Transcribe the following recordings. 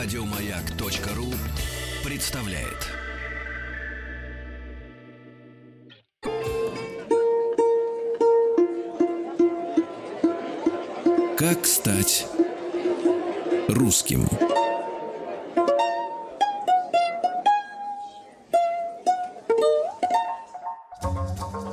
Радиомаяк.ру представляет. Как стать русским?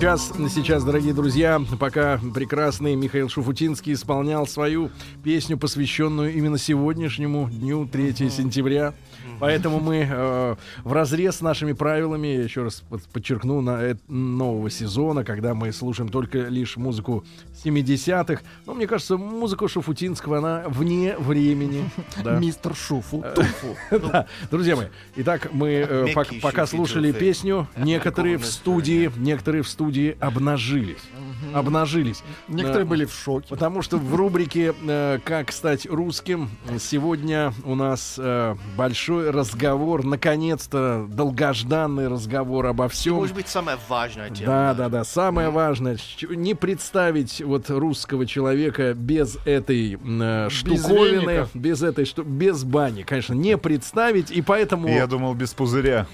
Сейчас, сейчас, дорогие друзья, пока прекрасный Михаил Шуфутинский исполнял свою песню, посвященную именно сегодняшнему дню, 3 сентября. Поэтому мы э, в разрез с нашими правилами, еще раз подчеркну, на нового сезона, когда мы слушаем только лишь музыку 70-х. Но мне кажется, музыка Шуфутинского, она вне времени. Мистер Шуфу. Да, друзья мои. Итак, мы э, пока слушали песню, некоторые в студии, некоторые в студии обнажились. Обнажились. Некоторые были в шоке. Потому что в рубрике э, «Как стать русским» сегодня у нас э, большой разговор, наконец-то долгожданный разговор обо всем. Может быть, самая важная тема. Да, да, да, самое важное. Не представить вот русского человека без этой э, штуковины, без этой, что, без бани, конечно, не представить, и поэтому... Я думал, без пузыря.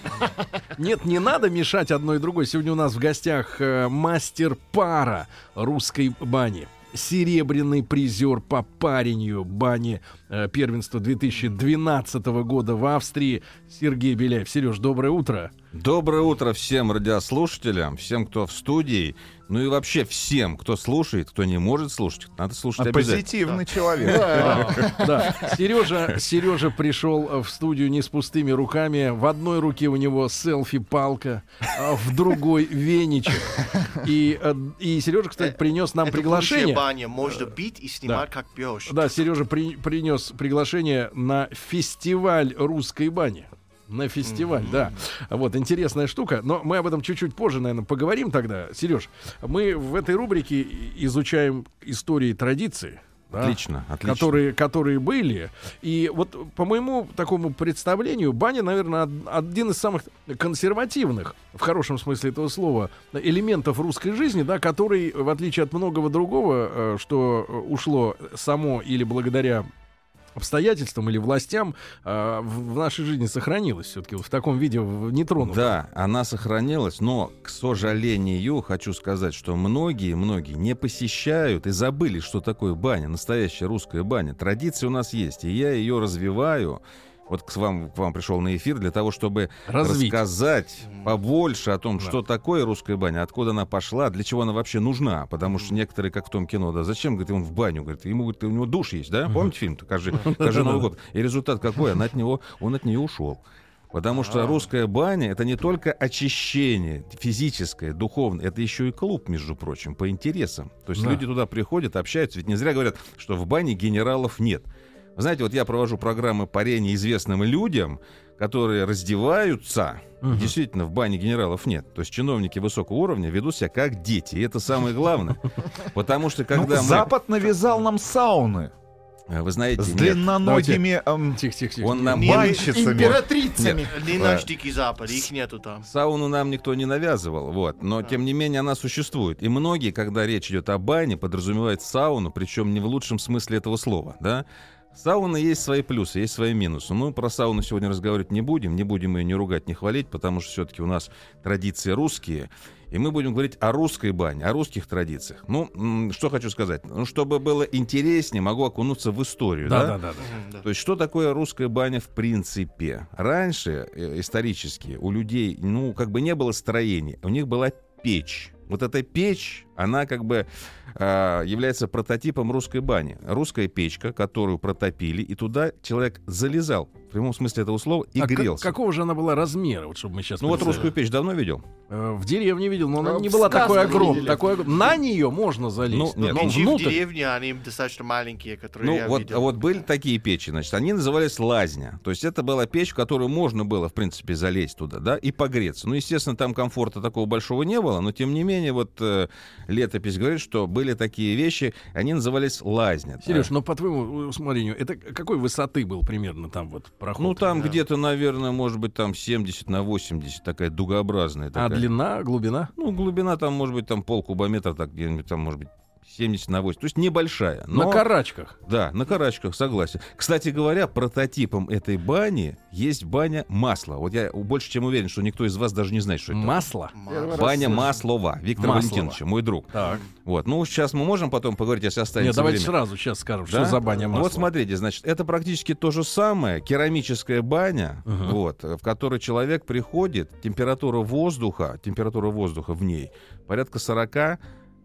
Нет, не надо мешать одной и другой. Сегодня у нас в гостях э, мастер пара русской бани. Серебряный призер по паренью бани э, первенства 2012 года в Австрии Сергей Беляев. Сереж, доброе утро. Доброе утро всем радиослушателям, всем, кто в студии. Ну и вообще всем, кто слушает, кто не может слушать, надо слушать а обязательно. Позитивный человек. Да. Сережа, Сережа пришел в студию не с пустыми руками. В одной руке у него селфи-палка, а в другой веничек. И, э, и Сережа, кстати, принес нам приглашение. баня, можно бить и снимать как пьешь. Да, Сережа при, принес приглашение на фестиваль русской бани на фестиваль, mm-hmm. да. Вот, интересная штука. Но мы об этом чуть-чуть позже, наверное, поговорим тогда. Сереж, мы в этой рубрике изучаем истории традиции. Да, отлично, отлично. Которые, которые были. И вот по моему такому представлению, баня, наверное, один из самых консервативных, в хорошем смысле этого слова, элементов русской жизни, да, который, в отличие от многого другого, э, что ушло само или благодаря обстоятельствам или властям э, в, в нашей жизни сохранилась все-таки в таком виде не тронута. Да, она сохранилась, но, к сожалению, хочу сказать, что многие, многие не посещают и забыли, что такое баня, настоящая русская баня. Традиция у нас есть, и я ее развиваю вот к вам, к вам пришел на эфир для того, чтобы Развить. рассказать побольше о том, да. что такое русская баня, откуда она пошла, для чего она вообще нужна. Потому что некоторые, как в том кино, да, зачем, говорит, он в баню, говорит, ему, говорит, у него душ есть, да? Помните фильм? Кажи, кажи Новый год. И результат какой? Она от него, он от нее ушел. Потому что русская баня это не только очищение физическое, духовное, это еще и клуб, между прочим, по интересам. То есть да. люди туда приходят, общаются. Ведь не зря говорят, что в бане генералов нет. Знаете, вот я провожу программы парения известным людям, которые раздеваются. Угу. Действительно, в бане генералов нет. То есть чиновники высокого уровня ведут себя как дети. И это самое главное. Потому что когда ну, мы... Запад навязал нам сауны. Э, вы знаете, с длинноногими эм, тих, тих, тих, он нам банщицами. Императрицами. Не наш дикий запад, их нету там. Сауну нам никто не навязывал, вот. Но, а. тем не менее, она существует. И многие, когда речь идет о бане, подразумевают сауну, причем не в лучшем смысле этого слова, да? Сауна есть свои плюсы, есть свои минусы. Мы про сауну сегодня разговаривать не будем, не будем ее ни ругать, ни хвалить, потому что все-таки у нас традиции русские. И мы будем говорить о русской бане, о русских традициях. Ну, что хочу сказать. Ну, чтобы было интереснее, могу окунуться в историю. Да, да, да. да, да. То есть, что такое русская баня в принципе? Раньше, э, исторически, у людей, ну, как бы не было строений. У них была печь. Вот эта печь, она как бы э, является прототипом русской бани. Русская печка, которую протопили, и туда человек залезал прямом смысле этого слова, и а грелся. Как, какого же она была размера, вот чтобы мы сейчас... Ну вот русскую печь давно видел? Э, в деревне видел, но она а не была такой огромной. Такой, на нее можно залезть. Ну, нет. Но внутрь... в деревне они достаточно маленькие, которые ну, я вот, видел. вот были такие печи, значит, они назывались лазня. То есть это была печь, в которую можно было, в принципе, залезть туда, да, и погреться. Ну, естественно, там комфорта такого большого не было, но тем не менее, вот э, летопись говорит, что были такие вещи, они назывались лазня. Сереж, да. но по твоему усмотрению, это какой высоты был примерно там вот проход? Ну, там да. где-то, наверное, может быть, там 70 на 80, такая дугообразная. А такая. А длина, глубина? Ну, глубина там, может быть, там полкубометра, так где-нибудь там, может быть, 70 на 80. То есть небольшая. Но... На карачках. Да, на карачках, согласен. Кстати говоря, прототипом этой бани есть баня масла. Вот я больше чем уверен, что никто из вас даже не знает, что это. Масло. Баня Маслова. Виктор Маслова. Валентинович, мой друг. Так. Вот. Ну, сейчас мы можем потом поговорить, если останется Нет, давайте время. сразу сейчас скажем, Да? что за баня Ну масла. Вот смотрите, значит, это практически то же самое, керамическая баня, Ага. вот, в которой человек приходит, температура воздуха, температура воздуха в ней порядка 40,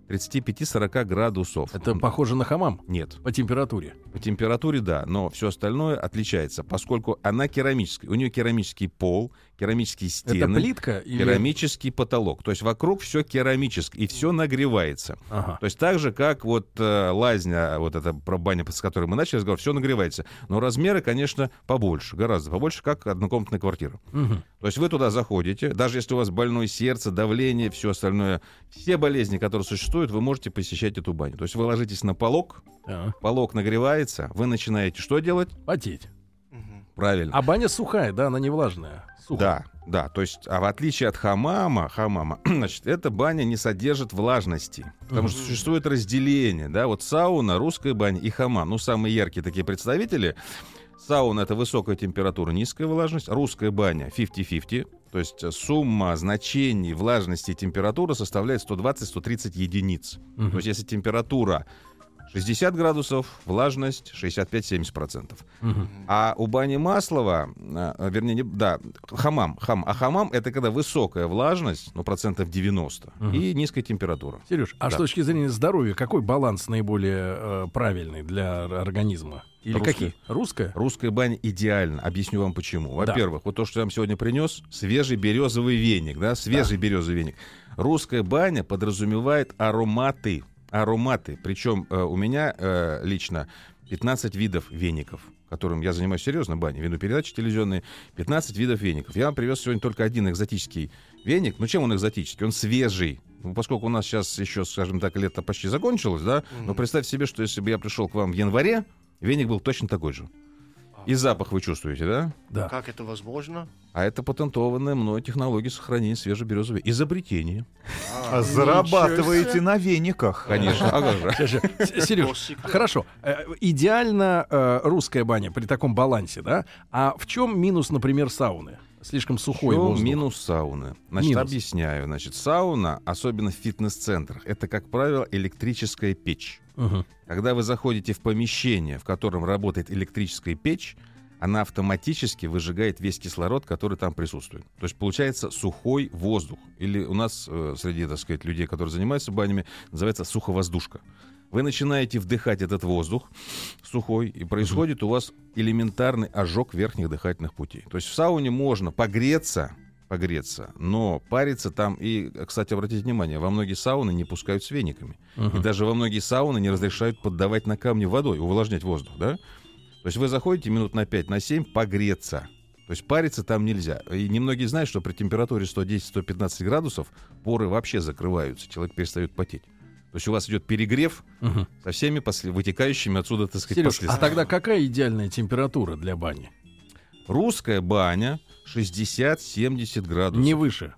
35-40 градусов. Это похоже на хамам Нет. по температуре. По температуре, да, но все остальное отличается, поскольку она керамическая. У нее керамический пол, керамические стены. Это плитка или... Керамический потолок. То есть вокруг все керамическое, и все нагревается. Ага. То есть так же, как вот э, лазня, вот эта про баня, с которой мы начали разговор, все нагревается. Но размеры, конечно, побольше, гораздо побольше, как однокомнатная квартира. Мгм. То есть вы туда заходите, даже если у вас больное сердце, давление, все остальное, все болезни, которые существуют, вы можете посещать эту баню. То есть вы ложитесь на полок, Так. полок нагревается, вы начинаете что делать? Потеть. Правильно. А баня сухая, да, она не влажная. Сухая. Да, да, то есть, а в отличие от хамама, хамама, значит, эта баня не содержит влажности, потому что существует разделение, да, вот сауна, русская баня и хамам, ну, самые яркие такие представители. Сауна — это высокая температура, низкая влажность, русская баня — 50-50, то есть э, сумма значений влажности и температуры составляет 120-130 единиц. Мгм. То есть если температура 60 градусов, влажность 65-70%. Мгм. А у бани Маслова, а, вернее, не- да, хамам, хам, а хамам это когда высокая влажность, ну, процентов 90, Мгм. и низкая температура. Сереж, а Да. с точки зрения здоровья, какой баланс наиболее э, правильный для организма? Или Русская. какие? Русская? Русская баня идеальна. Объясню вам почему. Да. Во-первых, вот то, что я вам сегодня принес, свежий березовый веник, да, свежий березовый веник. Русская баня подразумевает ароматы, ароматы. Причем э, у меня э, лично 15 видов веников которым я занимаюсь серьезно, баней, веду передачи телевизионные, 15 видов веников. Я вам привез сегодня только один экзотический веник. Ну, чем он экзотический? Он свежий. Ну, поскольку у нас сейчас еще, скажем так, лето почти закончилось, да, но представьте себе, что если бы я пришел к вам в январе, веник был точно такой же. И запах вы чувствуете, да? Да. Как это возможно? А это патентованная мной технология сохранения свежеберезовой. Изобретение. А зарабатываете на вениках. Конечно. А как же? Сереж, хорошо. Э, Идеально э, русская баня при таком балансе, да? А в чем минус, например, сауны? Слишком сухой Что воздух. минус сауны? Значит, Минус. объясняю. Значит, сауна, особенно в фитнес-центрах, это, как правило, электрическая печь. Мгм. Когда вы заходите в помещение, в котором работает электрическая печь, она автоматически выжигает весь кислород, который там присутствует. То есть получается сухой воздух. Или у нас э, среди, так сказать, людей, которые занимаются банями, называется суховоздушка. Вы начинаете вдыхать этот воздух сухой, и происходит у вас элементарный ожог верхних дыхательных путей. То есть в сауне можно погреться, погреться, но париться там и, кстати, обратите внимание, во многие сауны не пускают с вениками. И даже во многие сауны не разрешают поддавать на камни водой, увлажнять воздух, да? То есть вы заходите минут на 5, на 7 погреться. То есть париться там нельзя. И немногие знают, что при температуре 110-115 градусов поры вообще закрываются, человек перестает потеть. То есть у вас идет перегрев Мгм. со всеми после... вытекающими отсюда, так сказать, Сереж, а тогда какая идеальная температура для бани? Русская баня 60-70 градусов. Не выше.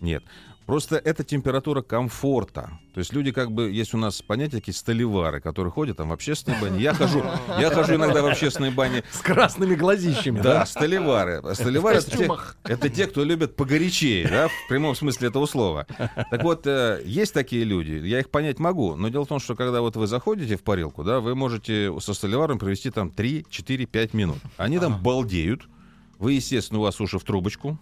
Нет. Просто это температура комфорта. То есть люди как бы, есть у нас понятие такие столевары, которые ходят там в общественные бани. Я хожу, я хожу иногда в общественные бани. С красными глазищами, Да, да? столевары. Столевары это те, это те, кто любят погорячее, да, в прямом смысле этого слова. Так вот, э, есть такие люди, я их понять могу, но дело в том, что когда вот вы заходите в парилку, да, вы можете со столеваром провести там 3, 4, 5 минут. Они там балдеют. Вы, естественно, у вас уши в трубочку.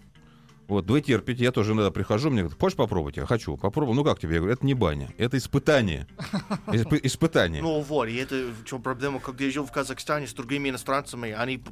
Вот, вы терпите, я тоже иногда прихожу, мне говорят, хочешь попробовать? Я хочу, попробую. Ну как тебе? Я говорю, это не баня, это испытание. Испы- Испытание. Ну вот, и это в чем проблема, когда я жил в Казахстане с другими иностранцами, они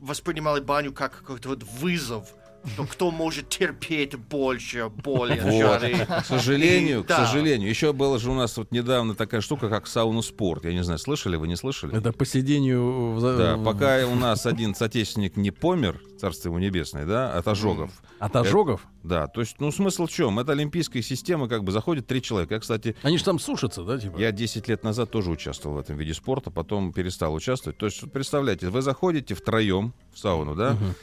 воспринимали баню как какой-то вот вызов, что кто может терпеть больше боли, Вот. жары. К сожалению, к Да. сожалению. Еще была же у нас вот недавно такая штука, как сауна спорт. Я не знаю, слышали вы, не слышали? Это по сидению... в Да, пока у нас один соотечественник не помер, царство ему небесное, да, от ожогов. От ожогов? Да, то есть, ну, смысл в чем? Это олимпийская система, как бы заходит три человека. Я, кстати, Они же там сушатся, да, типа? я 10 лет назад тоже участвовал в этом виде спорта, потом перестал участвовать. То есть, представляете, вы заходите втроем в сауну, да, Мгм.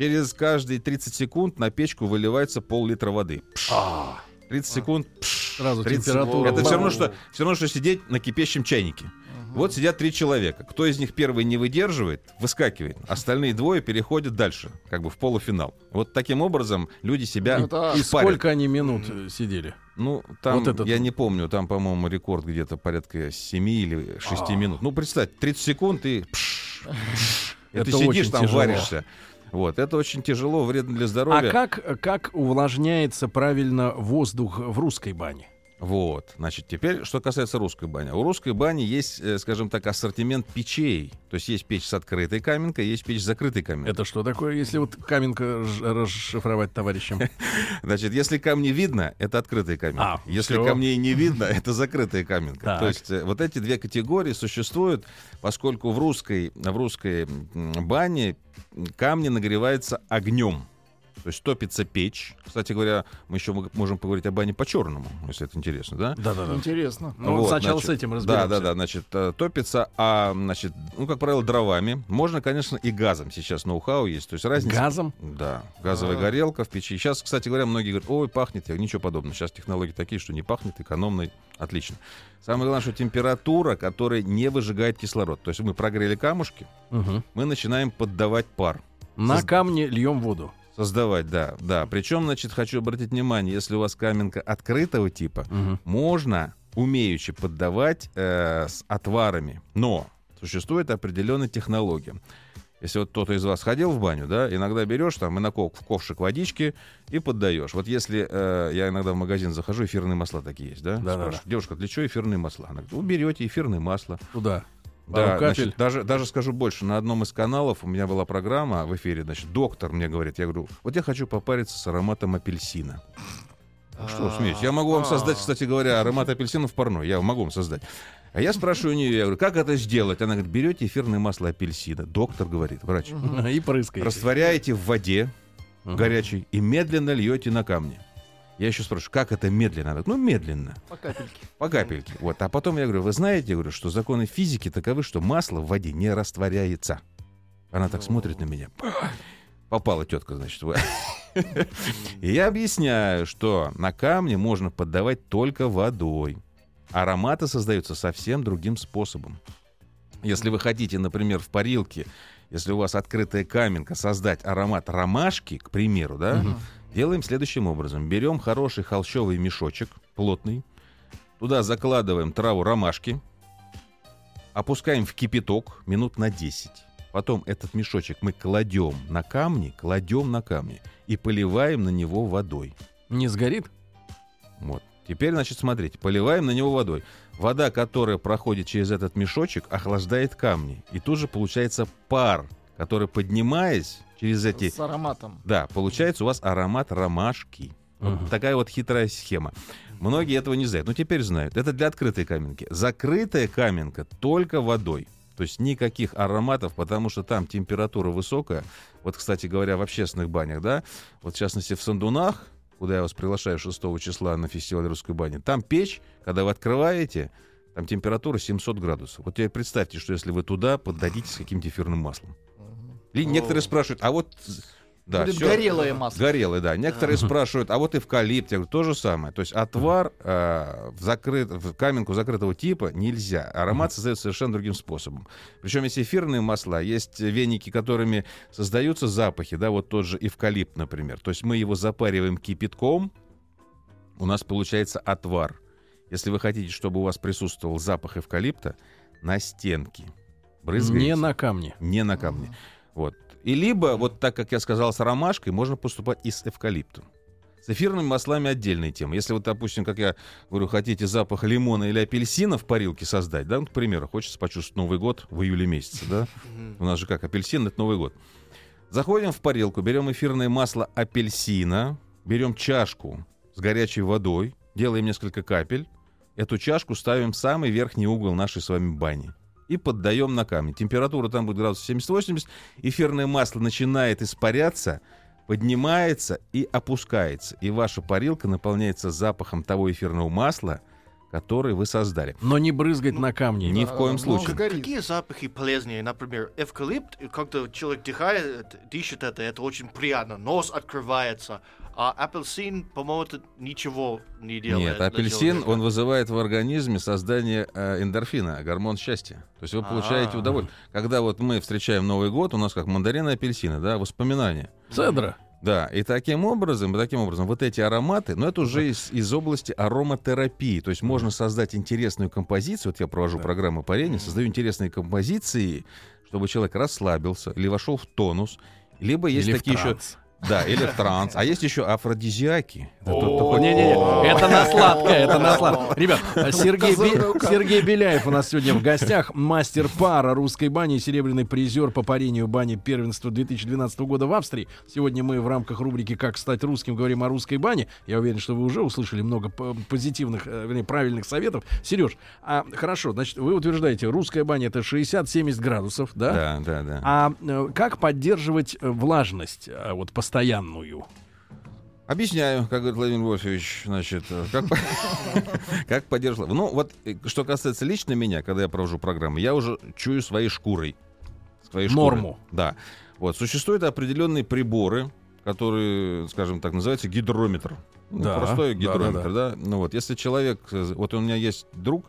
Через каждые 30 секунд на печку выливается пол-литра воды. Пш. А, 30 секунд, пш. Сразу 30 температура. Это все равно, что, все равно, что сидеть на кипящем чайнике. Вот сидят три человека. Кто из них первый не выдерживает, выскакивает. Остальные двое переходят дальше, как бы в полуфинал. Вот таким образом люди себя Ну, И сколько они минут э, сидели? Ну, там, Вот этот я не помню, там, по-моему, рекорд где-то порядка 7 или 6 минут. Ну, представь, 30 секунд и... пш, пш, и ты сидишь там, тяжело. варишься. Вот, это очень тяжело, вредно для А здоровья. как, как увлажняется правильно воздух в русской бане? Вот, значит, теперь, что касается русской бани. У русской бани есть, э, скажем так, ассортимент печей. То есть есть печь с открытой каменкой, есть печь с закрытой каменкой. Это что такое, если вот каменка расшифровать товарищам? Значит, если камни видно, это открытая каменка. А, если всё. камней не видно, это закрытая каменка. Так. То есть э, вот эти две категории существуют, поскольку в русской, в русской бане камни нагреваются огнем. То есть топится печь. Кстати говоря, мы еще можем поговорить о бане по-черному, если это интересно, да? Да-да-да. Интересно. Ну, Вот, сначала значит, с этим Да, разберемся. да, да, значит, э, топится, а, значит, ну, как правило, дровами. Можно, конечно, и газом. Сейчас ноу-хау есть. То есть разница... Газом? Да, газовая горелка в печи. Сейчас, кстати говоря, многие говорят, ой, пахнет. Я говорю, ничего подобного. Сейчас технологии такие, что не пахнет, экономно, отлично. Самое главное, что температура, которая не выжигает кислород. То есть мы прогрели камушки, Мгм. мы начинаем поддавать пар. На Соз- камне льем воду. Создавать, да, да. Причем, значит, хочу обратить внимание, если у вас каменка открытого типа, Мгм. можно умеючи поддавать э, с отварами. Но существует определенная технология. Если вот кто-то из вас ходил в баню, да, иногда берешь там и на ков- в ковшик водички и поддаешь. Вот если э, я иногда в магазин захожу, эфирные масла такие есть, да? Да-да-да. Спрашиваю, девушка, для чего эфирные масла? Она говорит, уберете эфирные масла. Туда. Да, значит, даже, даже скажу больше. На одном из каналов у меня была программа в эфире, значит, доктор мне говорит, я говорю, вот я хочу попариться с ароматом апельсина. Ну, Что вы смеетесь? Я могу вам создать, кстати говоря, аромат апельсина в парной. Я могу вам создать. А я спрашиваю у нее, я говорю, как это сделать? Она говорит, берете эфирное масло апельсина. Доктор говорит, врач. И прыскаете. Растворяете в воде горячей и медленно льете на камни. Я еще спрашиваю, как это медленно? Ну, медленно. По капельке. По капельке. Вот. А потом я говорю, вы знаете, я говорю, что законы физики таковы, что масло в воде не растворяется. Она так смотрит на меня. Попала тетка, значит. И я объясняю, что на камне можно поддавать только водой. Ароматы создаются совсем другим способом. Если вы хотите, например, в парилке, если у вас открытая каменка, создать аромат ромашки, к примеру, да, делаем следующим образом. Берем хороший холщовый мешочек, плотный, туда закладываем траву ромашки, опускаем в кипяток минут на 10. Потом этот мешочек мы кладем на камни, кладем на камни и поливаем на него водой. Не сгорит? Вот. Теперь, значит, смотрите, поливаем на него водой. Вода, которая проходит через этот мешочек, охлаждает камни. И тут же получается пар, который, поднимаясь через эти... С ароматом. Да, получается у вас аромат ромашки. Вот Мгм. такая вот хитрая схема. Многие этого не знают. Но теперь знают. Это для открытой каменки. Закрытая каменка только водой. То есть никаких ароматов, потому что там температура высокая. Вот, кстати говоря, в общественных банях, да, вот в частности в Сандунах, куда я вас приглашаю 6 числа на фестиваль русской бани, там печь, когда вы открываете, там температура 700 градусов. Вот теперь представьте, что если вы туда поддадитесь каким-то эфирным маслом. И некоторые спрашивают, а вот... Да, Будет всё. горелое масло. Горелый, да. Некоторые спрашивают, а вот эвкалипт, я говорю, то же самое. То есть отвар э, в, закрыт, в каменку закрытого типа нельзя. Аромат создается совершенно другим способом. Причем есть эфирные масла, есть веники, которыми создаются запахи, да, вот тот же эвкалипт, например. То есть мы его запариваем кипятком, у нас получается отвар. Если вы хотите, чтобы у вас присутствовал запах эвкалипта, на стенки. Брызгаете. Не на камне. Не на камне. Вот. И либо, вот так как я сказал, с ромашкой, можно поступать и с эвкалиптом. С эфирными маслами отдельная тема. Если вот, допустим, как я говорю, хотите запах лимона или апельсина в парилке создать, да, ну, к примеру, хочется почувствовать Новый год в июле месяце, да, у нас же как апельсин, это Новый год. Заходим в парилку, берем эфирное масло апельсина, берем чашку с горячей водой, делаем несколько капель, эту чашку ставим в самый верхний угол нашей с вами бани и поддаем на камень. Температура там будет градусов 70-80, эфирное масло начинает испаряться, поднимается и опускается. И ваша парилка наполняется запахом того эфирного масла, который вы создали. Но не брызгать на камни. Ни в коем ну, случае. Какие запахи полезнее? Например, эвкалипт, и когда человек дыхает, дышит это, это очень приятно. Нос открывается. А апельсин, по-моему, это ничего не делает. Нет, апельсин, человека. он вызывает в организме создание э, эндорфина, гормон счастья. То есть вы получаете А. удовольствие. Когда вот мы встречаем Новый год, у нас как мандарины и апельсины, да, воспоминания. Цедра. Да, и таким образом, таким образом, вот эти ароматы, но это уже из, из области ароматерапии. То есть можно создать интересную композицию. Вот я провожу программу парения, создаю интересные композиции, чтобы человек расслабился или вошел в тонус. Либо есть Или такие еще. Да, или транс. А есть еще афродизиаки. Не-не-не, это на сладкое, это на сладкое. Ребят, Сергей, Сергей Беляев у нас сегодня в гостях, мастер пара русской бани, серебряный призер по парению бани первенства 2012 года в Австрии. Сегодня мы в рамках рубрики «Как стать русским» говорим о русской бане. Я уверен, что вы уже услышали много позитивных, э, вернее, правильных советов. Сереж, а хорошо, значит, вы утверждаете, русская баня это 60-70 градусов, да? Да, да, да. А э, как поддерживать э, влажность, вот постоянную? Объясняю, как говорит Владимир Вольфович, значит, э, как, как поддерживать. Ну, вот, э, что касается лично меня, когда я провожу программу, я уже чую своей шкурой. Своей шкурой. Норму. Да. Вот, существуют определенные приборы, которые, скажем так, называются гидрометр. Ну, Да, простой да, гидрометр, да, да, Ну вот, если человек, э, вот у меня есть друг,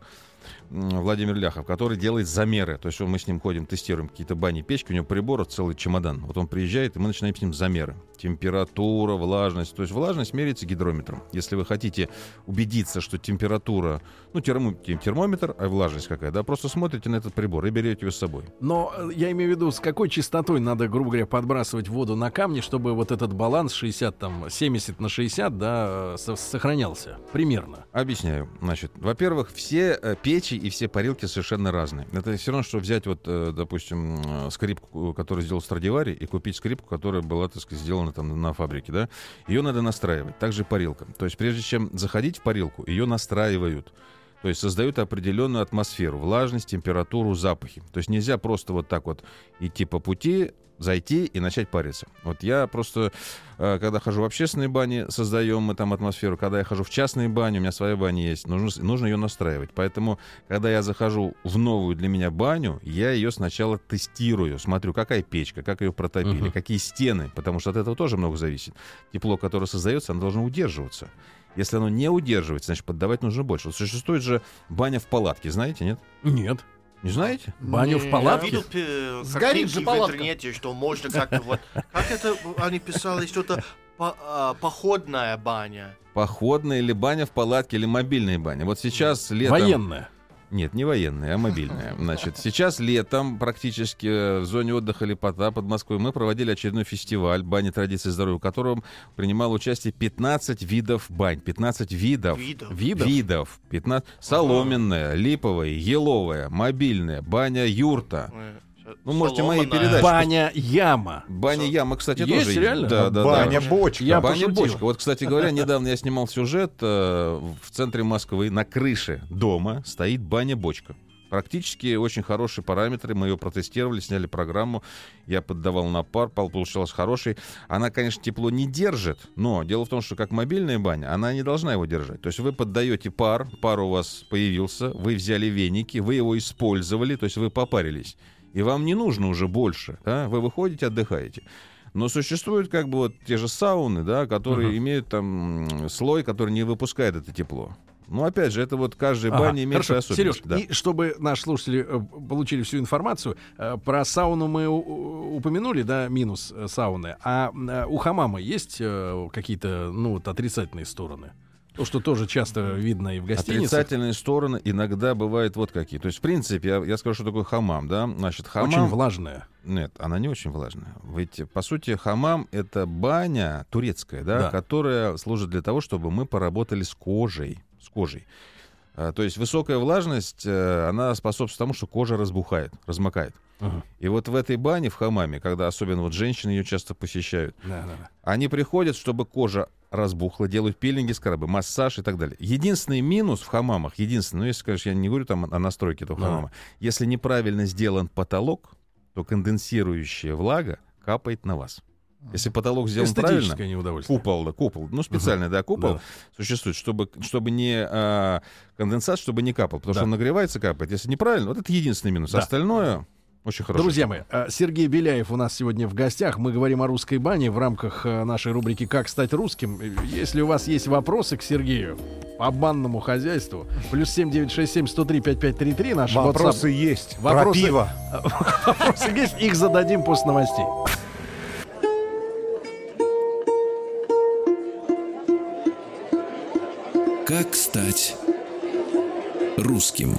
Владимир Ляхов, который делает замеры. То есть мы с ним ходим, тестируем какие-то бани, печки, у него приборов целый чемодан. Вот он приезжает, и мы начинаем с ним замеры. Температура, влажность. То есть влажность меряется гидрометром. Если вы хотите убедиться, что температура, ну, тем- термометр, а влажность какая, да, просто смотрите на этот прибор и берете его с собой. Но э, я имею в виду, с какой частотой надо, грубо говоря, подбрасывать воду на камни, чтобы вот этот баланс 60, там, 70 на 60, да, э, со- сохранялся. Примерно. Объясняю. Значит, во-первых, все э, печи и все парилки совершенно разные. Это все равно, что взять вот, э, допустим, э, скрипку, которую сделал Страдивари, и купить скрипку, которая была, так сказать, сделана там на фабрике, да? Ее надо настраивать. Также парилка. То есть прежде чем заходить в парилку, ее настраивают. То есть создают определенную атмосферу, влажность, температуру, запахи. То есть нельзя просто вот так вот идти по пути, зайти и начать париться. Вот я просто, э, когда хожу в общественные бани, создаем мы там атмосферу. Когда я хожу в частные бани, у меня своя баня есть, нужно, нужно ее настраивать. Поэтому, когда я захожу в новую для меня баню, я ее сначала тестирую, смотрю, какая печка, как ее протопили, Мгм. какие стены, потому что от этого тоже много зависит. Тепло, которое создается, оно должно удерживаться. Если оно не удерживается, значит, поддавать нужно больше. Вот существует же баня в палатке, знаете, нет? Нет. Не знаете? Баню в Я палатке? видел э, Сгорит же в палатка. интернете, что можно как-то вот... Как это они писали, что-то по- а, походная баня. Походная или баня в палатке, или мобильная баня. Вот сейчас летом... Военная. Нет, не военная, а мобильная. Значит, сейчас летом практически в зоне отдыха Лепота под Москвой мы проводили очередной фестиваль «Бани традиции здоровья», в котором принимало участие 15 видов бань. 15 видов. Видов. Видов? Видов. 15. Соломенная, липовая, еловая, мобильная, баня юрта. Ну, можете мои передачи. Баня яма. Баня яма, кстати, Есть тоже реально? Да, да, да. Баня бочка. Я Баня пошутил. бочка. Вот, кстати говоря, недавно я снимал сюжет э, в центре Москвы. На крыше дома стоит баня-бочка. Практически очень хорошие параметры. Мы ее протестировали, сняли программу. Я поддавал на пар, пал получалось хороший. Она, конечно, тепло не держит, но дело в том, что как мобильная баня, она не должна его держать. То есть вы поддаете пар, пар у вас появился, вы взяли веники, вы его использовали, то есть вы попарились. И вам не нужно уже больше. да? Вы выходите, отдыхаете. Но существуют как бы вот те же сауны, да, которые имеют там слой, который не выпускает это тепло. Ну, опять же, это вот каждая Ага, баня имеет Хорошо, Сереж, да. и чтобы наши слушатели э, получили всю информацию, э, про сауну мы упомянули, да, минус э, сауны. А у хамама есть какие-то, ну, вот, отрицательные стороны? То, что тоже часто видно и в гостиницах. Отрицательные стороны иногда бывают вот какие. То есть, в принципе, я, я скажу, что такое хамам, да? Значит, хамам... Очень влажная. Нет, она не очень влажная. Ведь, по сути, хамам — это баня турецкая, да, Да. которая служит для того, чтобы мы поработали с кожей. С кожей. А, То есть высокая влажность, э, она способствует тому, что кожа разбухает, размокает. Ага. И вот в этой бане, в хамаме, когда особенно вот женщины ее часто посещают, Да, да, да. они приходят, чтобы кожа разбухла, делают пилинги, скрабы, массаж и так далее. Единственный минус в хамамах, единственный, ну, если, конечно, я не говорю там о настройке этого Да. хамама, если неправильно сделан потолок, то конденсирующая влага капает на вас. Если потолок сделан правильно, купол, да, купол, ну, специальный, да, купол Да. существует, чтобы, чтобы не а, конденсат, чтобы не капал, потому Да. что он нагревается, капает. Если неправильно, вот это единственный минус. Да. Остальное Очень хорошо. Друзья мои, э, Сергей Беляев у нас сегодня в гостях. Мы говорим о русской бане в рамках э, нашей рубрики «Как стать русским». Если у вас есть вопросы к Сергею по банному хозяйству, плюс 7967 103 5533 наш Вопросы WhatsApp. есть. Вопросы- Про пиво. Вопросы есть, их зададим после новостей. Как стать русским?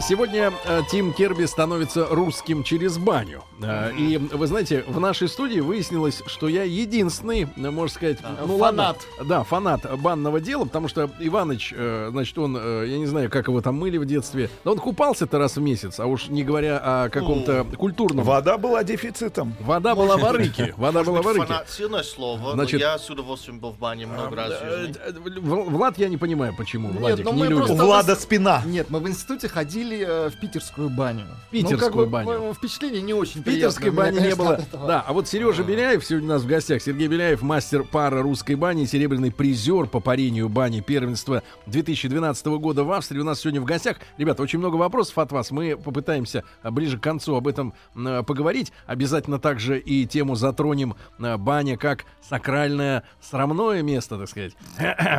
Сегодня э, Тим Керби становится русским через баню. Э, И вы знаете, в нашей студии выяснилось, что я единственный, э, можно сказать, ну ладно, да, фанат банного дела, потому что Иваныч, э, значит, он, э, я не знаю, как его там мыли в детстве, но он купался-то раз в месяц, а уж не говоря о каком-то культурном. Вода была дефицитом. Вода была в арыке. Вода была в арыке. Фанат, сильное слово, Значит- я с удовольствием был в бане много раз Э, э, Влад, я не понимаю, почему. Владик ну не любит. У Влада спина. Нет, мы в институте ходили э, в питерскую баню. питерскую ну, как бы, баню. Впечатление не очень В питерской бане не было. Да, а вот Сережа Беляев сегодня у нас в гостях. Сергей Беляев, мастер пара русской бани, серебряный призер по парению бани первенства 2012 года в Австрии. У нас сегодня в гостях. Ребята, очень много вопросов от вас. Мы попытаемся а, ближе к концу об этом м, поговорить. Обязательно также и тему затронем а, баня как сакральное срамное место, так сказать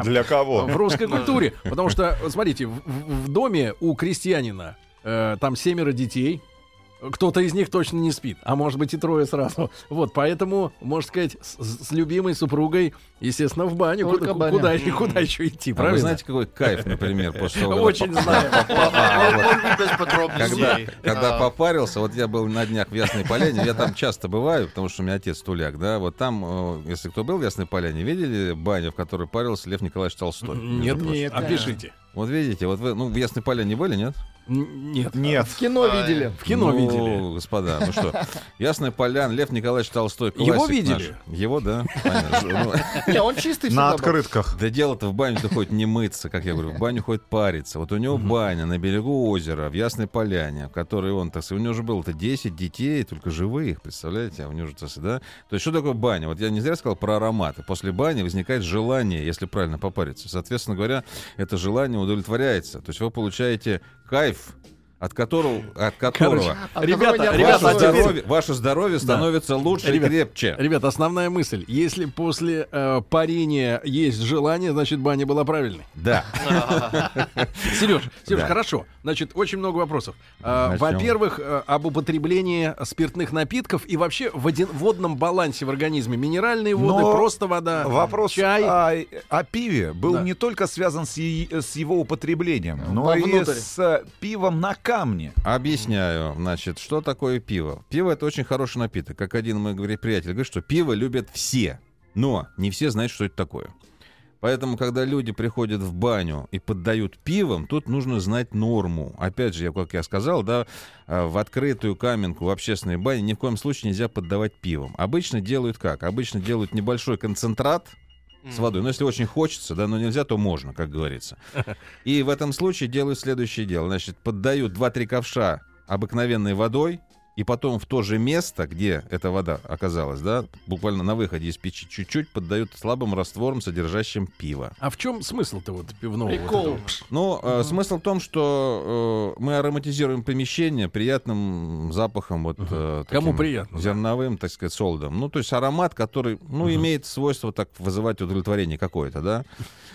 Для кого? в русской культуре. Потому что, смотрите, в, в- в доме у крестьянина э, там семеро детей. Кто-то из них точно не спит, а может быть и трое сразу. Вот, поэтому, можно сказать, с, с любимой супругой, естественно, в баню. Только Куда, баня. куда, и куда еще идти, А правильно? вы знаете, какой кайф, например, после того, Очень знаю. Когда, попарился, вот я был на днях в Ясной Поляне, я там часто бываю, потому что у меня отец туляк, да, вот там, э, если кто был в Ясной Поляне, видели баню, в которой парился Лев Николаевич Толстой? Нет, нет, опишите. Вот видите, вот вы, ну, в Ясной Поляне были, нет? Нет. Нет. В кино видели. В кино Ну, видели. господа, ну что, Ясная Поляна, Лев Николаевич Толстой, Его видели? наш. Его, да. Ну, Не, он чистый На открытках. Да дело-то в баню ты хоть не мыться, как я говорю, в баню хоть париться. Вот у него баня на берегу озера, в Ясной Поляне, в которой он, так сказать, у него же было-то 10 детей, только живых, представляете, а у него же, так да? То есть что такое баня? Вот я не зря сказал про ароматы. После бани возникает желание, если правильно попариться. Соответственно говоря, это желание удовлетворяется. То есть вы получаете кайф, от которого, от которого А Ребята, ребята, ваше, здоровье, ваше здоровье становится лучше Ребят, и крепче. Ребят, основная мысль. Если после э, парения есть желание, значит баня была правильной. Да. Сереж, Сереж, Да. хорошо. Значит, очень много вопросов. А, Начнем. Во-первых, э, об употреблении спиртных напитков и вообще в один- водном балансе в организме. Минеральные воды, Но просто вода, Вопрос чай. о, о пиве был Да. не только связан с, е- с его употреблением, но Вовнутрь. и с э, пивом на камне. Объясняю, значит, что такое пиво. Пиво это очень хороший напиток. Как один мой говорит, приятель говорит, что пиво любят все, но не все знают, что это такое. Поэтому, когда люди приходят в баню и поддают пивом, тут нужно знать норму. Опять же, я, как я сказал, да, э, в открытую каменку, в общественной бане ни в коем случае нельзя поддавать пивом. Обычно делают как? Обычно делают небольшой концентрат, с водой. Но если очень хочется, да, но нельзя, то можно, как говорится. И в этом случае делают следующее дело. Значит, поддают 2-3 ковша обыкновенной водой, и потом в то же место, где эта вода оказалась, да, буквально на выходе из печи, чуть-чуть поддают слабым раствором, содержащим пиво. А в чем смысл-то вот пивного? вот Прикол. этого? Ну, э, смысл в том, что э, мы ароматизируем помещение приятным запахом, вот э, Кому таким приятно, да. зерновым, так сказать, солодом. Ну, то есть аромат, который, ну, имеет свойство так вызывать удовлетворение какое-то, да.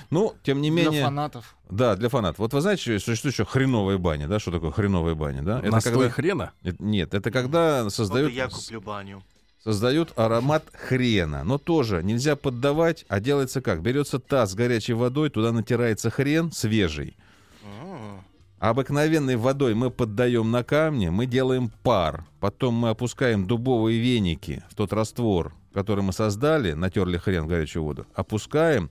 Ну, тем не Для менее, фанатов. Да, для фанатов. Вот вы знаете, существует еще хреновая баня, да? Что такое хреновая баня, да? Настой когда... хрена? Это- Нет, это когда Вот создают, я куплю баню. создают аромат хрена. Но тоже нельзя поддавать, а делается как? Берется таз с горячей водой, туда натирается хрен свежий. А Обыкновенной водой мы поддаем на камни, мы делаем пар. Потом мы опускаем дубовые веники в тот раствор, который мы создали, натерли хрен в горячую воду. Опускаем,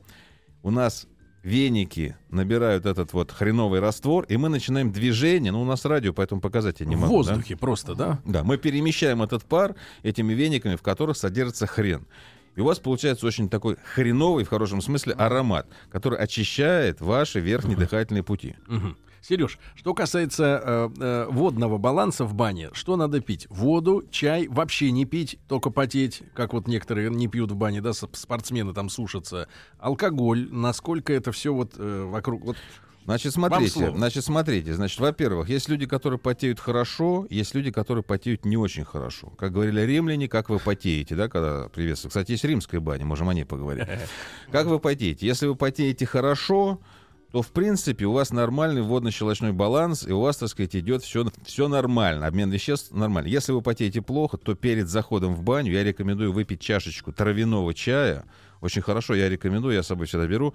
у нас веники набирают этот вот хреновый раствор, и мы начинаем движение. Ну, у нас радио, поэтому показать я не в могу. да? воздухе просто, да? Да, мы перемещаем этот пар этими вениками, в которых содержится хрен. И у вас получается очень такой хреновый, в хорошем смысле, аромат, который очищает ваши верхние дыхательные пути. Мгм. Сереж, что касается э, э, водного баланса в бане, что надо пить? Воду, чай, вообще не пить, только потеть, как вот некоторые не пьют в бане, да, спортсмены там сушатся. Алкоголь, насколько это все вот э, вокруг... Вот, Значит, смотрите, значит, смотрите. Значит, во-первых, есть люди, которые потеют хорошо, есть люди, которые потеют не очень хорошо. Как говорили римляне, как вы потеете, да, когда приветствую. Кстати, есть римская баня, можем о ней поговорить. Как вы потеете? Если вы потеете хорошо, то, в принципе, у вас нормальный водно-щелочной баланс, и у вас, так сказать, идет все, все нормально, обмен веществ нормально. Если вы потеете плохо, то перед заходом в баню я рекомендую выпить чашечку травяного чая. Очень хорошо, я рекомендую, я с собой всегда беру.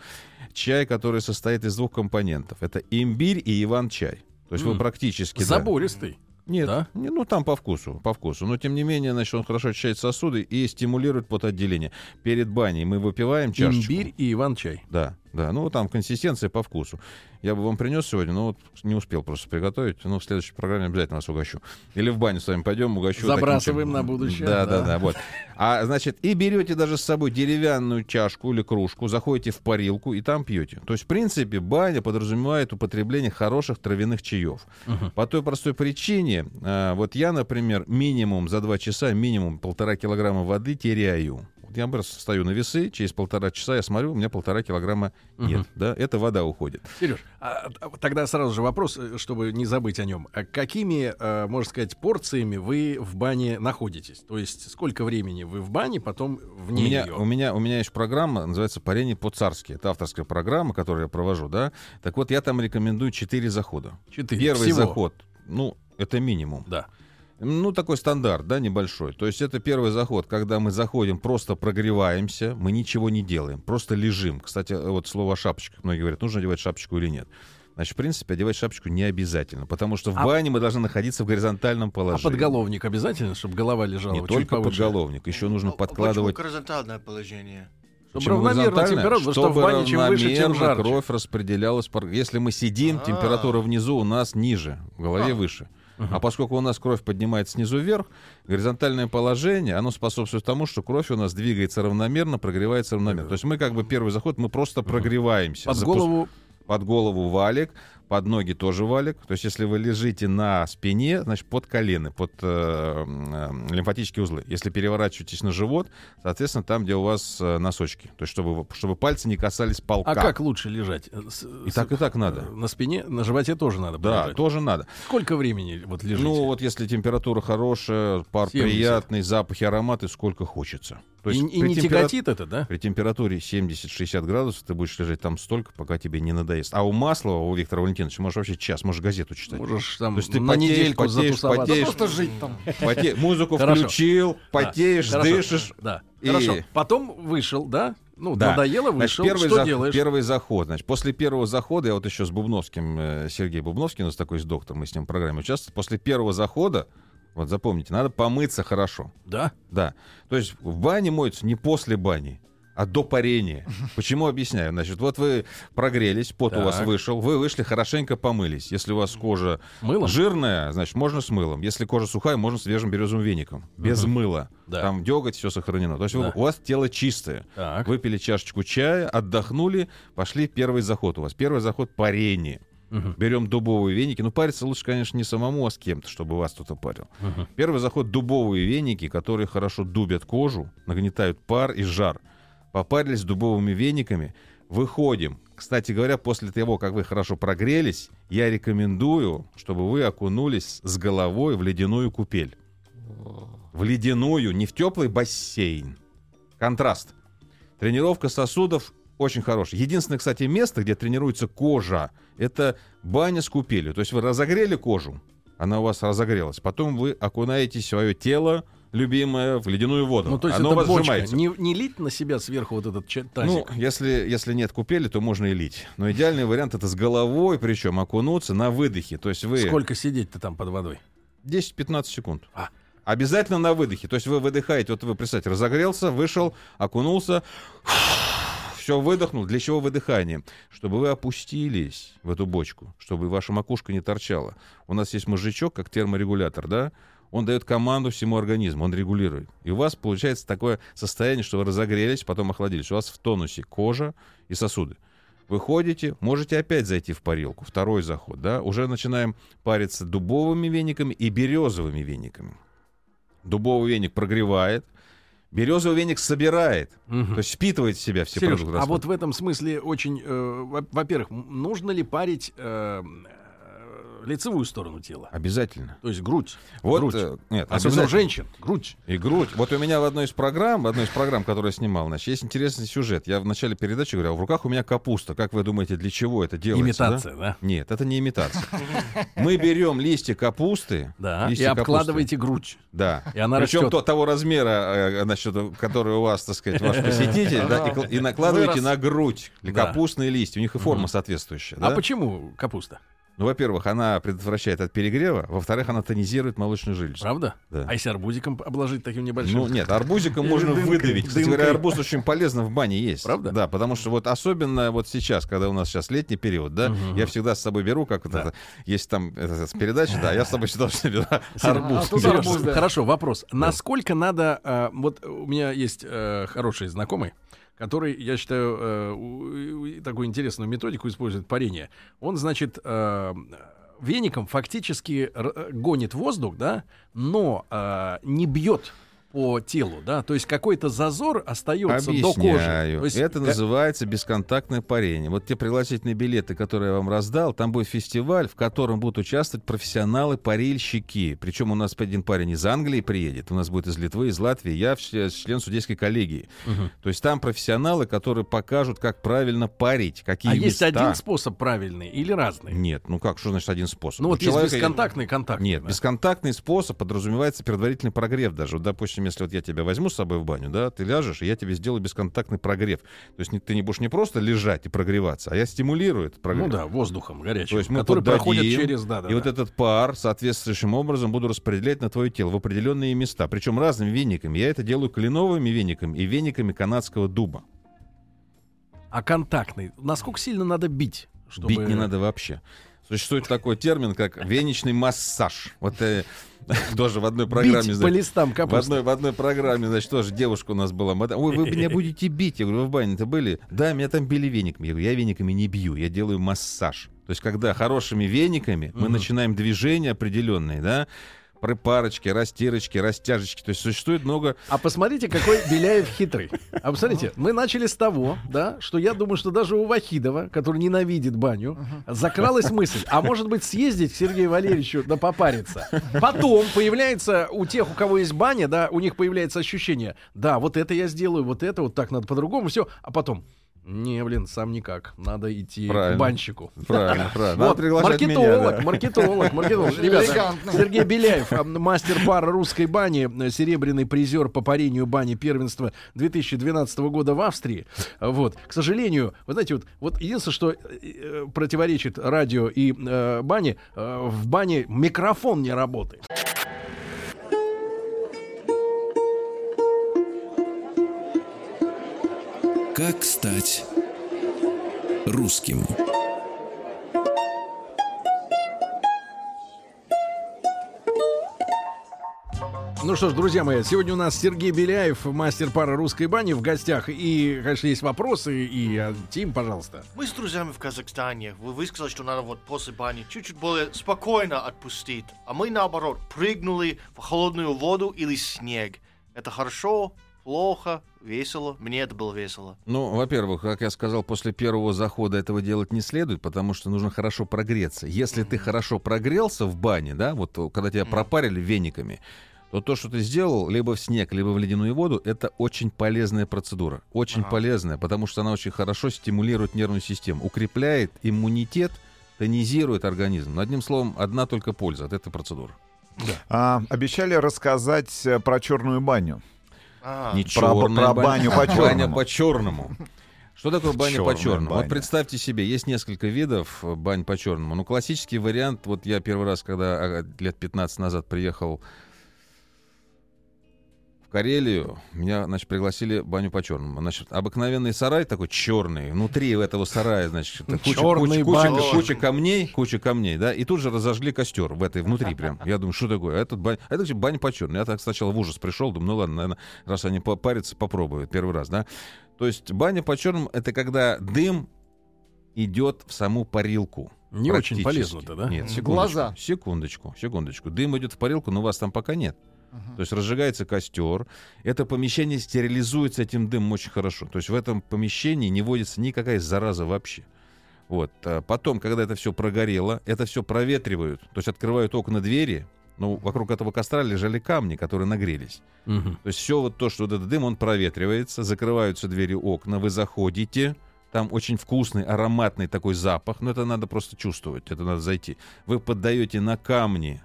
Чай, который состоит из двух компонентов. Это имбирь и иван-чай. То есть вы М. практически... да. забористый. Нет, Да? не, ну там по вкусу, по вкусу. Но тем не менее, значит, он хорошо очищает сосуды и стимулирует потоотделение. Перед баней мы выпиваем чашечку. Имбирь и иван-чай. Да, да. Ну, там консистенция по вкусу. Я бы вам принес сегодня, но вот не успел просто приготовить. Но в следующей программе обязательно вас угощу. Или в баню с вами пойдем, угощу. Забрасываем на будущее, Да, да. да, да, вот. А, значит, и берете даже с собой деревянную чашку или кружку, заходите в парилку и там пьете. То есть, в принципе, баня подразумевает употребление хороших травяных чаев. По той простой причине, а, вот я, например, минимум за два часа, минимум полтора килограмма воды теряю. Я просто стою на весы, через полтора часа я смотрю, у меня полтора килограмма нет. Да, это вода уходит. Сереж, а, а, тогда сразу же вопрос, э, чтобы не забыть о нем. А какими, э, можно сказать, порциями вы в бане находитесь? То есть сколько времени вы в бане, потом У вне меня, её? у, меня, у меня есть программа, называется «Парение по-царски». Это авторская программа, которую я провожу, да. Так вот, я там рекомендую 4 захода. Четыре. Первый Всего. заход, ну, это минимум. Да. Ну, такой стандарт, да, небольшой. То есть это первый заход, когда мы заходим, просто прогреваемся, мы ничего не делаем, просто лежим. Кстати, вот слово о шапочках. Многие говорят, нужно одевать шапочку или нет. Значит, в принципе, одевать шапочку не обязательно, потому что в А- бане мы должны находиться в горизонтальном А положении. подголовник обязательно, чтобы голова лежала Не только повыше? подголовник, еще нужно А подкладывать Почему горизонтальное положение? Чтобы равномерно температура, потому что в Чтобы бане чем выше, тем жарче. кровь распределялась. Если мы сидим, А. температура внизу у нас ниже, в голове А. выше. А поскольку у нас кровь поднимается снизу вверх, горизонтальное положение, оно способствует тому, что кровь у нас двигается равномерно, прогревается равномерно. То есть мы как бы первый заход, мы просто прогреваемся. Под Запус- голову под голову валик, под ноги тоже валик. То есть если вы лежите на спине, значит, под колены, под э, э, лимфатические узлы. Если переворачиваетесь на живот, соответственно, там, где у вас э, носочки. То есть чтобы, чтобы пальцы не касались полка. А как лучше лежать? Э, с- И с- так, и так надо. э, На спине, на животе тоже надо Да, полежать. тоже надо. Сколько времени вот лежите? Ну, вот если температура хорошая, пар 70. приятный, запахи, ароматы, сколько хочется. То и есть и при не темпера- тяготит это, да? При температуре 70-60 градусов ты будешь лежать там столько, пока тебе не надоест. А у Маслова, у Виктора Валентиновича, можешь вообще час, можешь газету читать. Можешь там То есть ты на потеешь, недельку потеешь, затусоваться. потеешь. Просто жить там. Поте- Музыку Хорошо. включил, Да, потеешь, хорошо, дышишь. Да. и- Хорошо. Потом вышел, да? Ну, Да. надоело, Значит, вышел. первый, Что зах- делаешь? первый заход. Значит, после первого захода, я вот еще с Бубновским, э, Сергей Бубновский, у нас такой есть доктор, мы с ним в программе участвуем. После первого захода, вот запомните, надо помыться хорошо. Да? Да. То есть в бане моются не после бани, а до парения. Почему объясняю? Значит, вот вы прогрелись, пот у вас Так. вышел, вы вышли, хорошенько помылись. Если у вас кожа Мылом? жирная, значит, можно с мылом. Если кожа сухая, можно свежим березовым веником. Без мыла. Да. Там деготь, все сохранено. То есть вы- Да. у вас тело чистое. Так. Выпили чашечку чая, отдохнули, пошли первый заход у вас. Первый заход парение. Мгм. Берем дубовые веники. Ну, париться лучше, конечно, не самому, а с кем-то, чтобы вас кто-то парил. Мгм. Первый заход дубовые веники, которые хорошо дубят кожу, нагнетают пар и жар. Попарились дубовыми вениками, выходим. Кстати говоря, после того, как вы хорошо прогрелись, я рекомендую, чтобы вы окунулись с головой в ледяную купель. В ледяную, не в теплый бассейн. Контраст. Тренировка сосудов очень хорошая. Единственное, кстати, место, где тренируется кожа, это баня с купелью. То есть вы разогрели кожу, она у вас разогрелась. Потом вы окунаете свое тело, любимое, в ледяную воду. Ну, то есть Оно это вас бочка. сжимается. Не, не лить на себя сверху вот этот Ну, тазик. если, если нет купели, то можно и лить. Но идеальный вариант это с головой, причем окунуться на выдохе. То есть вы Сколько сидеть-то там под водой? 10-15 секунд. А. Обязательно на выдохе. То есть вы выдыхаете, вот вы, представьте, разогрелся, вышел, окунулся, все выдохнул. Для чего выдыхание? Чтобы вы опустились в эту бочку, чтобы ваша макушка не торчала. У нас есть мозжечок, как терморегулятор, да? Он дает команду всему организму, он регулирует. И у вас получается такое состояние, что вы разогрелись, потом охладились. У вас в тонусе кожа и сосуды. Выходите, можете опять зайти в парилку, второй заход, да, уже начинаем париться дубовыми вениками и березовыми вениками. Дубовый веник прогревает, березовый веник собирает, Мгм. то есть впитывает в себя все Сереж, продукты. а вот в этом смысле очень, э, во- во-первых, нужно ли парить э, лицевую сторону тела? Обязательно. То есть грудь. Вот, грудь. э, нет, Особенно у женщин. Грудь. И грудь. Вот у меня в одной из программ, в одной из программ, которую я снимал, значит, есть интересный сюжет. Я в начале передачи говорил, в руках у меня капуста. Как вы думаете, для чего это делается? да? Имитация, да? Нет, это не имитация. Мы берем листья капусты, Да. И листья капусты. обкладываете грудь. Да. И она Причем то- того размера, э, значит, который у вас, так сказать, ваш посетитель, да, и, и накладываете на грудь Да. капустные листья. У них и форма соответствующая. А да? почему капуста? Ну, во-первых, она предотвращает от перегрева, во-вторых, она тонизирует молочную железу. Правда? Да. А если арбузиком обложить таким небольшим? Ну, нет, арбузиком можно выдавить. Кстати говоря, арбуз очень полезно в бане есть. Правда? Да, потому что вот особенно вот сейчас, когда у нас сейчас летний период, да, я всегда с собой беру, как вот Да. это, есть там передачи, да, я с собой всегда беру А арбуз. да. Хорошо, вопрос. Насколько надо... э, вот у меня есть э, хороший знакомый, который, я считаю, э, такую интересную методику использует парение. Он, значит, э, веником фактически э, гонит воздух, да, но не бьет по телу, да, то есть какой-то зазор остается до кожи. Объясняю. То есть Это называется бесконтактное парение. Вот те пригласительные билеты, которые я вам раздал, там будет фестиваль, в котором будут участвовать профессионалы-парильщики. Причем у нас один парень из Англии приедет, у нас будет из Литвы, из Латвии, я член судейской коллегии. То есть там профессионалы, которые покажут, как правильно парить, какие А есть места. один способ правильный или разный? Нет, ну как, что значит один способ? Ну У вот есть человека- бесконтактный контакт. Нет, бесконтактный способ подразумевается предварительный прогрев даже. Вот, допустим, если вот я тебя возьму с собой в баню, да, ты ляжешь, и я тебе сделаю бесконтактный прогрев. То есть ты не будешь не просто лежать и прогреваться, а я стимулирую этот прогрев. Ну да, воздухом горячим, То есть мы который поддадим, проходит через... Да, да, и вот да. этот пар соответствующим образом буду распределять на твое тело в определенные места. Причем разными вениками. Я это делаю кленовыми вениками и вениками канадского дуба. А контактный, насколько сильно надо бить? Чтобы... Бить не надо вообще. Существует такой термин, как веничный массаж. Вот э, тоже в одной программе... Бить по значит, листам В одной, в одной программе, значит, тоже девушка у нас была. Ой, вы меня будете бить. Я говорю, вы в бане-то были? Да, меня там били вениками. Я говорю, я вениками не бью, я делаю массаж. То есть, когда хорошими вениками мы начинаем движения определенные, да, припарочки, растирочки, растяжечки. То есть существует много... А посмотрите, какой Беляев хитрый. А посмотрите, мы начали с того, да, что я думаю, что даже у Вахидова, который ненавидит баню, закралась мысль, а может быть съездить к Сергею Валерьевичу да попариться. Потом появляется у тех, у кого есть баня, да, у них появляется ощущение, да, вот это я сделаю, вот это, вот так надо по-другому, все, а потом, не, блин, сам никак, надо идти Правильно. к банщику. Правильно, правильно. Вот, приглашать меня, маркетолог, да. маркетолог, маркетолог. Ребята. Сергей Беляев, мастер пара русской бани, серебряный призер по парению бани первенства 2012 года в Австрии. Вот. К сожалению, вы знаете, вот, вот единственное, что э, э, противоречит радио и э, бане, э, в бане микрофон не работает. Как стать русским? Ну что ж, друзья мои, сегодня у нас Сергей Беляев, мастер пара русской бани в гостях. И, конечно, есть вопросы. И, а, Тим, пожалуйста. Мы с друзьями в Казахстане. Вы, вы сказали, что надо вот после бани чуть-чуть более спокойно отпустить. А мы наоборот прыгнули в холодную воду или снег. Это хорошо, плохо, весело. Мне это было весело. Ну, во-первых, как я сказал, после первого захода этого делать не следует, потому что нужно хорошо прогреться. Если ты хорошо прогрелся в бане, да, вот э, когда тебя пропарили вениками, то то, что ты сделал, либо в снег, либо в ледяную воду, это очень полезная процедура. Очень Ага. полезная, потому что она очень хорошо стимулирует нервную систему, укрепляет иммунитет, тонизирует организм. Но, Одним словом, одна только польза от этой процедуры. А, обещали рассказать э, про черную баню. А, Не Про- черная про баня, баню по а баня черному. по черному. Что такое баня Чёрная по черному? баня. Вот представьте себе, есть несколько видов э, бань по черному. Ну, классический вариант, вот я первый раз, когда а, лет 15 назад приехал в Карелию, меня, значит, пригласили в баню по черному. Значит, обыкновенный сарай такой черный, внутри этого сарая, значит, куча, куча, куча, куча камней, куча камней, да, и тут же разожгли костер в этой внутри прям. Я думаю, что такое? А этот бань, а это же баня по черному. Я так сначала в ужас пришел, думаю, ну ладно, наверное, раз они попарятся, попробую первый раз, да. То есть баня по черному это когда дым идет в саму парилку. Не очень Практически. полезно-то, да? Нет, секундочку, глаза. Секундочку, секундочку. Дым идет в парилку, но вас там пока нет. Ага. То есть разжигается костер. Это помещение стерилизуется этим дымом очень хорошо. То есть в этом помещении не водится никакая зараза вообще. Вот. А Потом, когда это все прогорело, это все проветривают. То есть открывают окна, двери. Ну, вокруг этого костра лежали камни, которые нагрелись. Мгм. То есть все вот то, что вот этот дым, он проветривается, закрываются двери, окна, вы заходите, там очень вкусный, ароматный такой запах, но это надо просто чувствовать, это надо зайти. Вы поддаете на камни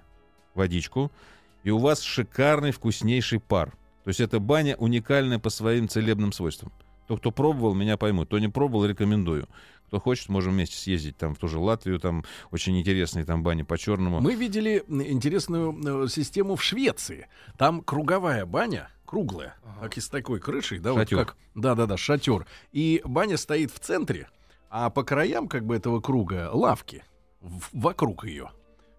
водичку, и у вас шикарный, вкуснейший пар. То есть эта баня уникальная по своим целебным свойствам. Кто, кто пробовал, меня поймут. Кто не пробовал, рекомендую. Кто хочет, можем вместе съездить там в ту же Латвию, там очень интересные там бани по черному. Мы видели интересную э, систему в Швеции. Там круговая баня, круглая, как и с такой крышей, да, Шатер. вот как, да, да, да, шатер. И баня стоит в центре, а по краям как бы этого круга лавки в- вокруг ее.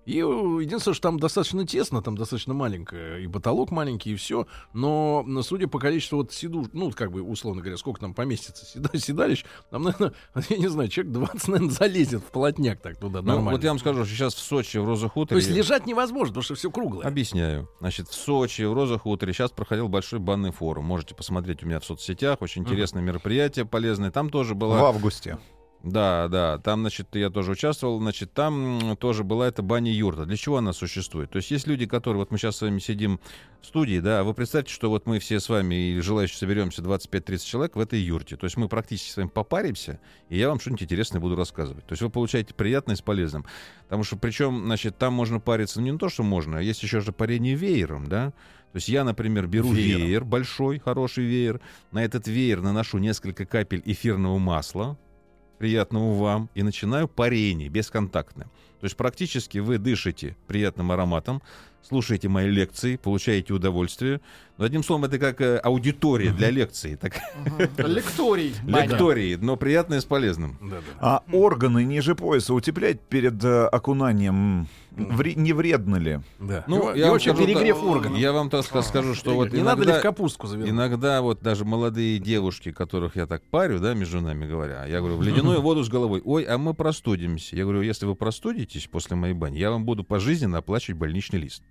И э, единственное, что там достаточно тесно, там достаточно маленькая, и потолок маленький, и все. Но, судя по количеству вот сиду, ну, как бы, условно говоря, сколько там поместится седа- седалищ, там, наверное, я не знаю, человек 20, наверное, залезет в полотняк так туда Ну, нормально. вот я вам скажу, что сейчас в Сочи, в Роза То есть лежать невозможно, потому что все круглое. Объясняю. Значит, в Сочи, в Роза Хуторе сейчас проходил большой банный форум. Можете посмотреть у меня в соцсетях. Очень интересное мероприятие, полезное. Там тоже В была... августе. Да, да. Там, значит, я тоже участвовал. Значит, там тоже была эта баня юрта. Для чего она существует? То есть есть люди, которые... Вот мы сейчас с вами сидим в студии, да, а вы представьте, что вот мы все с вами и желающие соберемся 25-30 человек в этой юрте. То есть мы практически с вами попаримся, и я вам что-нибудь интересное буду рассказывать. То есть вы получаете приятное с полезным. Потому что, причем, значит, там можно париться, ну, не то, что можно, а есть еще же парение веером, да. То есть я, например, беру Веером. веер, большой, хороший веер, на этот веер наношу несколько капель эфирного масла, приятного вам, и начинаю парение бесконтактное. То есть практически вы дышите приятным ароматом, слушаете мои лекции, получаете удовольствие. Но одним словом, это как э, аудитория для лекции, так. Лекторий. баня. лектории, но приятное с полезным. Да, да. А органы ниже пояса утеплять перед э, окунанием вре- не вредно ли? Да. Ну, и я вам вообще скажу перегрев органов. Я вам так ска- скажу, что вот не надо ли иногда- в капустку завернуть? Иногда вот даже молодые девушки, которых я так парю, да, между нами говоря, я говорю, в ледяную воду с головой, ой, а мы простудимся. Я говорю, если вы простудитесь после моей бани, я вам буду пожизненно оплачивать больничный лист.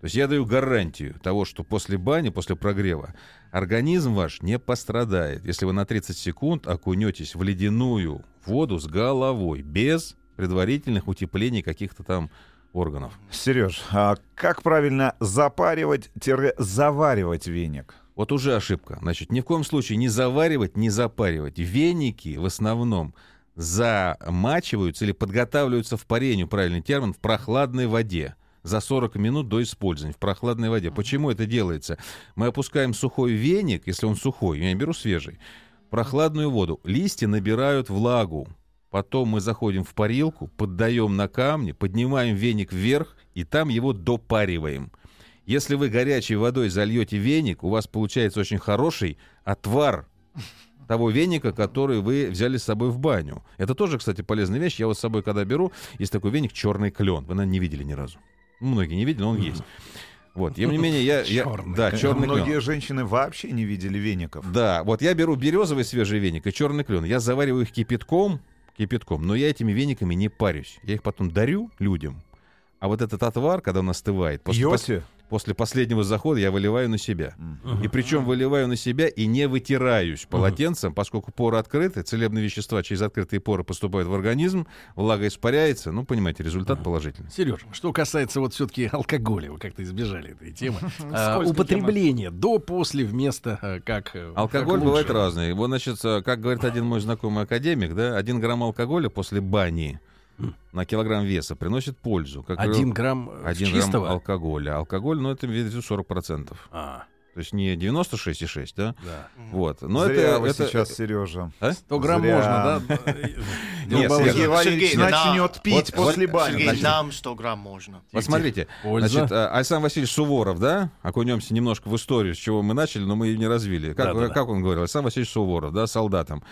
То есть я даю гарантию того, что после бани, после прогрева, организм ваш не пострадает, если вы на 30 секунд окунетесь в ледяную воду с головой, без предварительных утеплений каких-то там органов. Сереж, а как правильно запаривать-заваривать веник? Вот уже ошибка. Значит, ни в коем случае не заваривать, не запаривать. Веники в основном замачиваются или подготавливаются в парению, правильный термин, в прохладной воде за 40 минут до использования в прохладной воде. Почему это делается? Мы опускаем сухой веник, если он сухой, я не беру свежий, прохладную воду. Листья набирают влагу. Потом мы заходим в парилку, поддаем на камни, поднимаем веник вверх и там его допариваем. Если вы горячей водой зальете веник, у вас получается очень хороший отвар того веника, который вы взяли с собой в баню. Это тоже, кстати, полезная вещь. Я вот с собой, когда беру, есть такой веник черный клен. Вы, наверное, не видели ни разу. Многие не видели, но он есть. Вот, тем не менее, я... я- Чёрный да, клен. черный клен. Многие женщины вообще не видели веников. Да, вот я беру березовый свежий веник и черный клен. Я завариваю их кипятком, кипятком, но я этими вениками не парюсь. Я их потом дарю людям. А вот этот отвар, когда он остывает, после, пос- Пьете? После последнего захода я выливаю на себя. И причем выливаю на себя и не вытираюсь полотенцем, поскольку поры открыты, целебные вещества через открытые поры поступают в организм, влага испаряется. Ну, понимаете, результат положительный. Сереж, что касается вот все-таки алкоголя, вы как-то избежали этой темы. А, Употребление до, после, вместо, э, как э, Алкоголь как бывает лучше? разный. Вот, значит, э, как говорит один мой знакомый академик, да, один грамм алкоголя после бани на килограмм веса приносит пользу. Как Один грамм э, один чистого? грамм алкоголя. Алкоголь, ну, это весит 40%. А, То есть не 96,6, да? да. Вот. Но Зря это, вы это- сейчас, Сережа. А? 100 грамм Зря. можно, да? Нет. Сергей Валерьевич начнет пить после бани. Сергей, нам 100 грамм можно. Вот смотрите, Польза. значит, э, Александр Васильевич Суворов, да, окунемся немножко в историю, с чего мы начали, но мы ее не развили. Как, он говорил, Александр Васильевич Суворов, да, солдатам.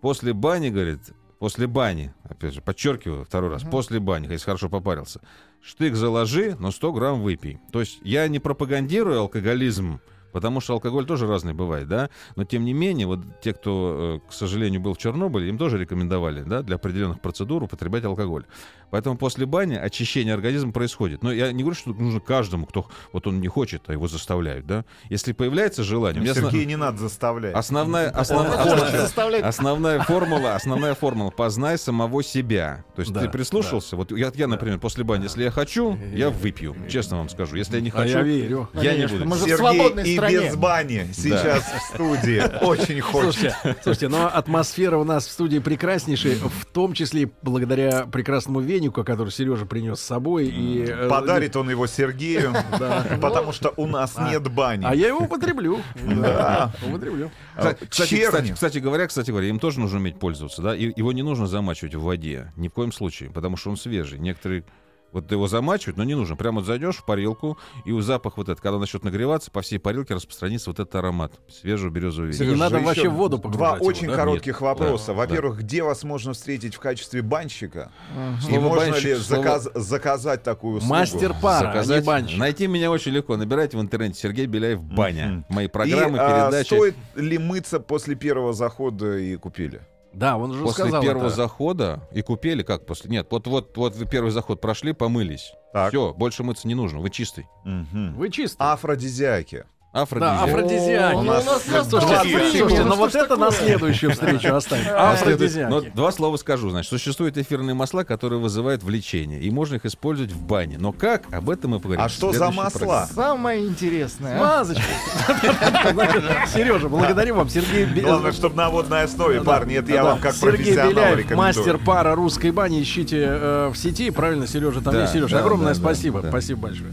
После бани, говорит, после бани, опять же, подчеркиваю второй раз, после бани, если хорошо попарился, штык заложи, но 100 грамм выпей. То есть я не пропагандирую алкоголизм Потому что алкоголь тоже разный бывает, да? Но тем не менее, вот те, кто, э, к сожалению, был в Чернобыле, им тоже рекомендовали, да, для определенных процедур употреблять алкоголь. Поэтому после бани очищение организма происходит. Но я не говорю, что нужно каждому, кто вот он не хочет, а его заставляют, да? Если появляется желание... Сергея сна- не надо заставлять. Основная, основ- Он основ- основная формула, основная формула познай самого себя. То есть Да, ты прислушался. Вот я, я, например, после бани, если я хочу, я выпью. Честно вам скажу. Если я не А хочу, я верю. я не Конечно, буду. мы же в Сергей свободной и стране. без бани сейчас в студии. Очень хочет. Слушайте, слушайте, но атмосфера у нас в студии прекраснейшая, в том числе благодаря прекрасному венику, который Сережа принес с собой. И, э, Подарит он его Сергею, потому что у нас нет бани. А я его употреблю. Да. Употреблю. Кстати, кстати, говоря, кстати говоря, им тоже нужно уметь пользоваться, да. Его не нужно замачивать в воде, ни в коем случае, потому что он свежий. Некоторые вот его замачивают, но не нужно. Прямо вот зайдешь в парилку, и у запах вот этот, когда начнет нагреваться, по всей парилке распространится вот этот аромат свежего березового Не ветра. надо вообще в воду Два его, очень да? коротких Нет. вопроса. Да, Во-первых, где вас можно встретить в качестве банщика? И Слово можно банщик, ли слово- заказ- заказать такую услугу? Мастер пара, а не Заказать. банщик. Найти меня очень легко. Набирайте в интернете Сергей Беляев баня. Мгм. Мои программы, и, а, передачи. стоит ли мыться после первого захода и купили? Да, он уже После сказал первого это. захода и купили как после? Нет, вот вот вот вы первый заход прошли, помылись. Так. Все, больше мыться не нужно. Вы чистый. Мгм. Вы чисты. Афродизиаки. Да, Афродизиак. афродизиаки. О, ну у нас сейчас Слушайте, 20 слушайте, минут. ну Ну вот это на следующую встречу оставим. А но два слова скажу. Значит, существуют эфирные масла, которые вызывают влечение, и можно их использовать в бане. Но как? Об этом мы поговорим. А что за масла? Самое интересное. Мазочка. Сережа, благодарю вам. Сергей Главное, чтобы на водной основе, Да, парни. Это я да. вам как профессионал рекомендую. мастер пара русской бани. Ищите э, в сети. Правильно, Сережа, там Да, есть. Сережа, да, огромное да, да, спасибо. да. Спасибо большое.